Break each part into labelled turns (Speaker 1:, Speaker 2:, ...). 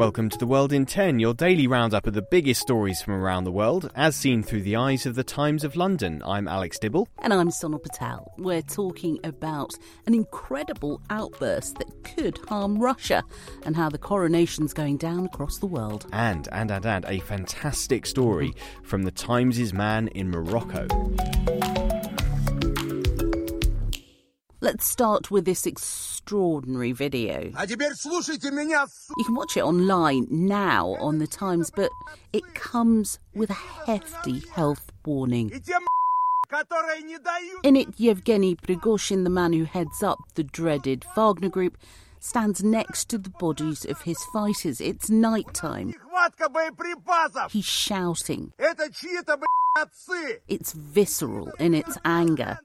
Speaker 1: Welcome to The World in 10, your daily roundup of the biggest stories from around the world, as seen through the eyes of the Times of London. I'm Alex Dibble.
Speaker 2: And I'm Sonal Patel. We're talking about an incredible outburst that could harm Russia and how the coronation's going down across the world.
Speaker 1: And, and, and, and, a fantastic story from the Times' man in Morocco.
Speaker 2: Let's start with this extraordinary video. You can watch it online now on the Times, but it comes with a hefty health warning. In it, Yevgeny Prigozhin, the man who heads up the dreaded Wagner Group, stands next to the bodies of his fighters. It's night time. He's shouting. It's visceral in its anger.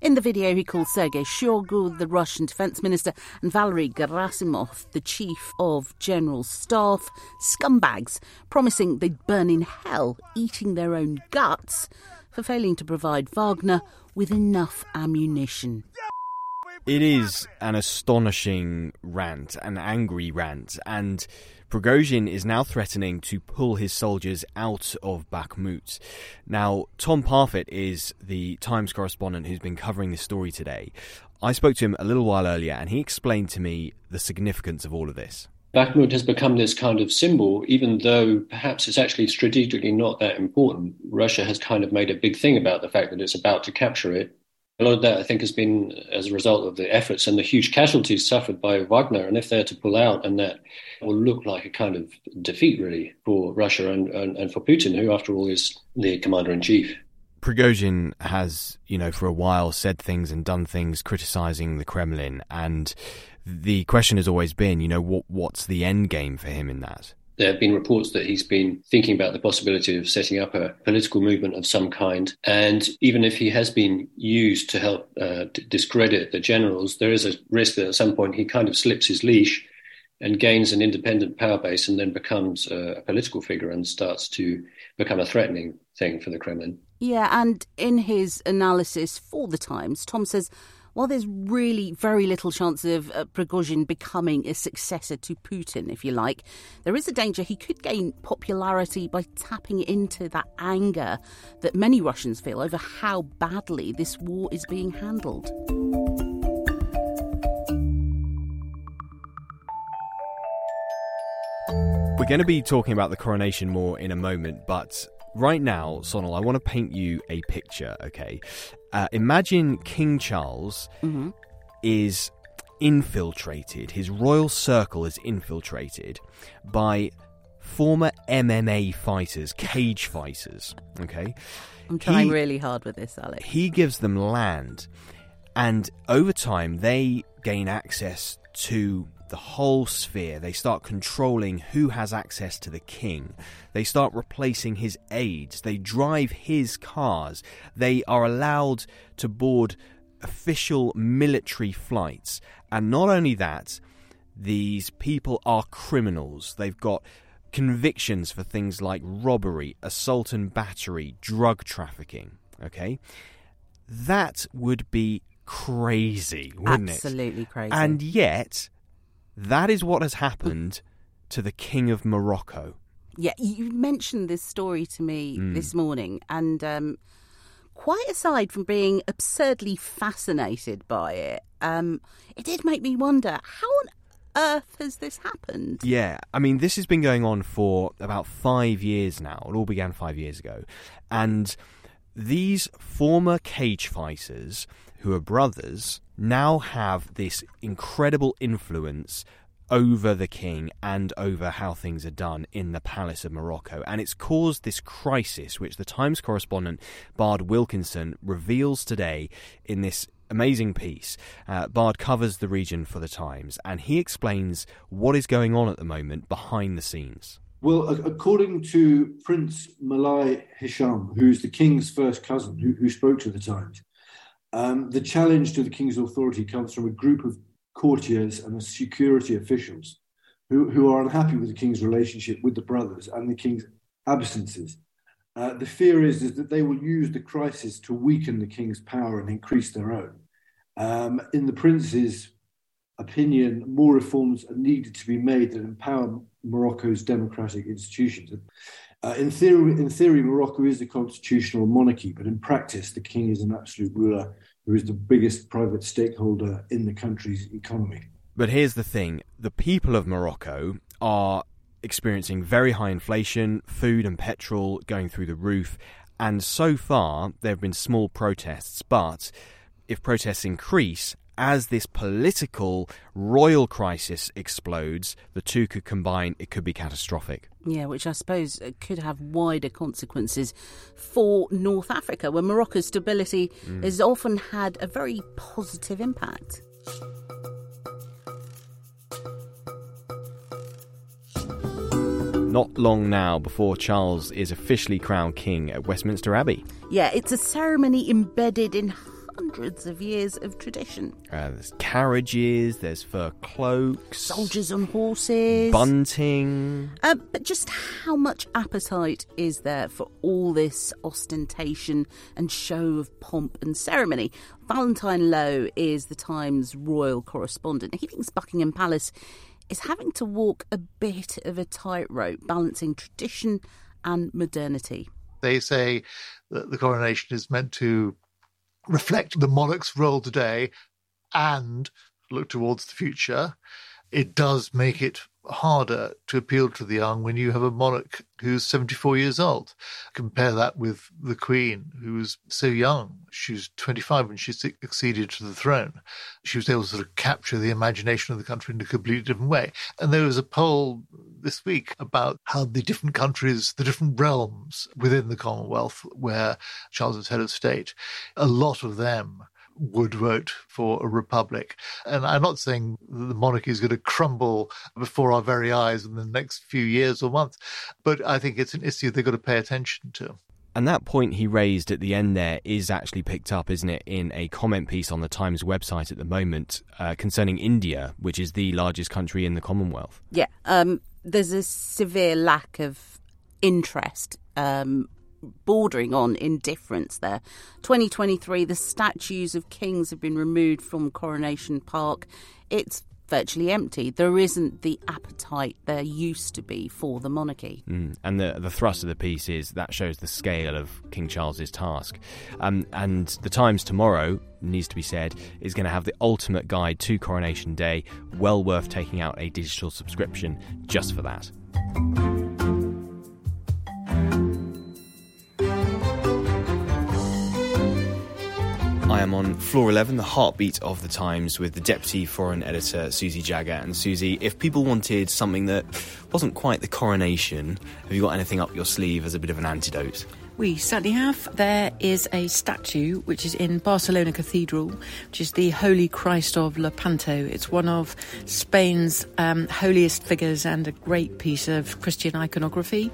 Speaker 2: In the video, he calls Sergei Shoigu, the Russian defense minister, and Valery Gerasimov, the chief of general staff, scumbags, promising they'd burn in hell, eating their own guts for failing to provide Wagner with enough ammunition.
Speaker 1: It is an astonishing rant, an angry rant, and Prigozhin is now threatening to pull his soldiers out of Bakhmut. Now, Tom Parfitt is the Times correspondent who's been covering this story today. I spoke to him a little while earlier, and he explained to me the significance of all of this.
Speaker 3: Bakhmut has become this kind of symbol, even though perhaps it's actually strategically not that important. Russia has kind of made a big thing about the fact that it's about to capture it a lot of that, I think, has been as a result of the efforts and the huge casualties suffered by Wagner. And if they're to pull out, and that will look like a kind of defeat, really, for Russia and, and, and for Putin, who, after all, is the commander in chief.
Speaker 1: Prigozhin has, you know, for a while said things and done things criticizing the Kremlin. And the question has always been, you know, what, what's the end game for him in that?
Speaker 3: There have been reports that he's been thinking about the possibility of setting up a political movement of some kind. And even if he has been used to help uh, discredit the generals, there is a risk that at some point he kind of slips his leash and gains an independent power base and then becomes a political figure and starts to become a threatening thing for the Kremlin.
Speaker 2: Yeah, and in his analysis for the Times, Tom says while there's really very little chance of uh, Prigozhin becoming a successor to Putin, if you like, there is a danger he could gain popularity by tapping into that anger that many Russians feel over how badly this war is being handled.
Speaker 1: We're going to be talking about the coronation more in a moment, but right now, Sonal, I want to paint you a picture, okay? Uh, imagine King Charles mm-hmm. is infiltrated, his royal circle is infiltrated by former MMA fighters, cage fighters, okay?
Speaker 2: I'm trying he, really hard with this, Alex.
Speaker 1: He gives them land, and over time, they gain access to the whole sphere. They start controlling who has access to the king. They start replacing his aides. They drive his cars. They are allowed to board official military flights. And not only that, these people are criminals. They've got convictions for things like robbery, assault and battery, drug trafficking. Okay? That would be crazy, wouldn't
Speaker 2: Absolutely it? Absolutely crazy.
Speaker 1: And yet, that is what has happened to the King of Morocco.
Speaker 2: Yeah, you mentioned this story to me mm. this morning, and um, quite aside from being absurdly fascinated by it, um, it did make me wonder how on earth has this happened?
Speaker 1: Yeah, I mean, this has been going on for about five years now. It all began five years ago. And these former cage fighters, who are brothers, now have this incredible influence over the king and over how things are done in the Palace of Morocco. And it's caused this crisis, which the Times correspondent Bard Wilkinson reveals today in this amazing piece. Uh, Bard covers the region for the Times and he explains what is going on at the moment behind the scenes.
Speaker 4: Well, according to Prince Moulay Hisham, who's the king's first cousin, who, who spoke to the Times, um, the challenge to the king's authority comes from a group of courtiers and security officials who, who are unhappy with the king's relationship with the brothers and the king's absences. Uh, the fear is, is that they will use the crisis to weaken the king's power and increase their own. Um, in the prince's opinion, more reforms are needed to be made that empower Morocco's democratic institutions. Uh, in theory, in theory, Morocco is a constitutional monarchy, but in practice, the king is an absolute ruler who is the biggest private stakeholder in the country's economy.
Speaker 1: But here's the thing: the people of Morocco are experiencing very high inflation, food and petrol going through the roof, and so far there have been small protests. But if protests increase, as this political royal crisis explodes, the two could combine, it could be catastrophic.
Speaker 2: Yeah, which I suppose uh, could have wider consequences for North Africa, where Morocco's stability mm. has often had a very positive impact.
Speaker 1: Not long now before Charles is officially crowned king at Westminster Abbey.
Speaker 2: Yeah, it's a ceremony embedded in hundreds of years of tradition.
Speaker 1: Uh, there's carriages, there's fur cloaks,
Speaker 2: soldiers on horses,
Speaker 1: bunting.
Speaker 2: Uh, but just how much appetite is there for all this ostentation and show of pomp and ceremony? Valentine Low is the Times royal correspondent. He thinks Buckingham Palace is having to walk a bit of a tightrope, balancing tradition and modernity.
Speaker 5: They say that the coronation is meant to reflect the monarch's role today and look towards the future, it does make it harder to appeal to the young when you have a monarch who's 74 years old. Compare that with the Queen, who was so young. She was 25 when she succeeded to the throne. She was able to sort of capture the imagination of the country in a completely different way. And there was a poll this week about how the different countries, the different realms within the Commonwealth where Charles is head of state, a lot of them would vote for a republic. And I'm not saying the monarchy is going to crumble before our very eyes in the next few years or months, but I think it's an issue they've got to pay attention to.
Speaker 1: And that point he raised at the end there is actually picked up, isn't it, in a comment piece on the Times website at the moment uh, concerning India, which is the largest country in the Commonwealth.
Speaker 2: Yeah, um, there's a severe lack of interest um, bordering on indifference there. 2023, the statues of kings have been removed from Coronation Park. It's virtually empty. There isn't the appetite there used to be for the monarchy.
Speaker 1: Mm. And the the thrust of the piece is that shows the scale of King Charles's task. Um, and the Times tomorrow needs to be said is going to have the ultimate guide to Coronation Day. Well worth taking out a digital subscription just for that. I am on floor 11, the heartbeat of the Times, with the deputy foreign editor, Susie Jagger. And Susie, if people wanted something that wasn't quite the coronation, have you got anything up your sleeve as a bit of an antidote?
Speaker 6: We certainly have. There is a statue which is in Barcelona Cathedral, which is the Holy Christ of Lepanto. It's one of Spain's um, holiest figures and a great piece of Christian iconography.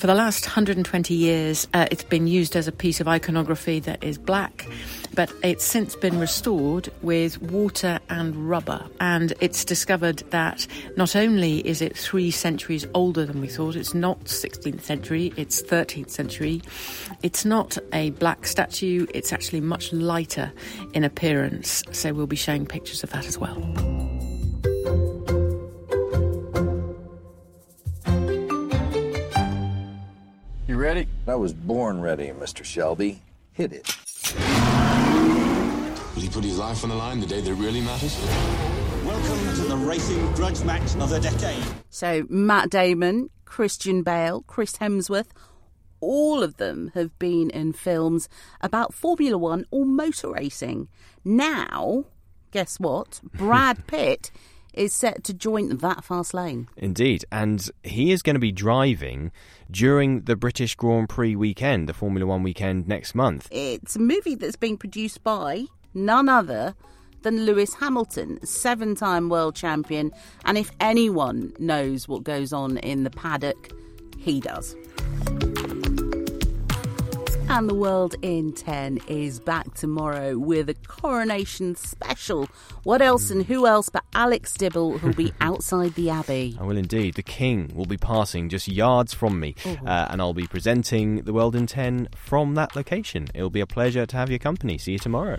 Speaker 6: For the last 120 years, uh, it's been used as a piece of iconography that is black, but it's since been restored with water and rubber. And it's discovered that not only is it three centuries older than we thought, it's not 16th century, it's 13th century. It's not a black statue, it's actually much lighter in appearance. So we'll be showing pictures of that as well.
Speaker 7: Ready? I was born ready, Mr. Shelby. Hit it.
Speaker 8: Will he put his life on the line the day that really matters?
Speaker 9: Welcome to the racing grudge match of the decade.
Speaker 2: So, Matt Damon, Christian Bale, Chris Hemsworth, all of them have been in films about Formula One or motor racing. Now, guess what? Brad Pitt is set to join that fast lane.
Speaker 1: Indeed, and he is going to be driving during the British Grand Prix weekend, the Formula One weekend next month.
Speaker 2: It's a movie that's being produced by none other than Lewis Hamilton, seven time world champion. And if anyone knows what goes on in the paddock, he does. And the World in 10 is back tomorrow with a coronation special. What else and who else but Alex Dibble who'll be outside the Abbey?
Speaker 1: I will indeed. The King will be passing just yards from me, uh, and I'll be presenting the World in 10 from that location. It'll be a pleasure to have your company. See you tomorrow.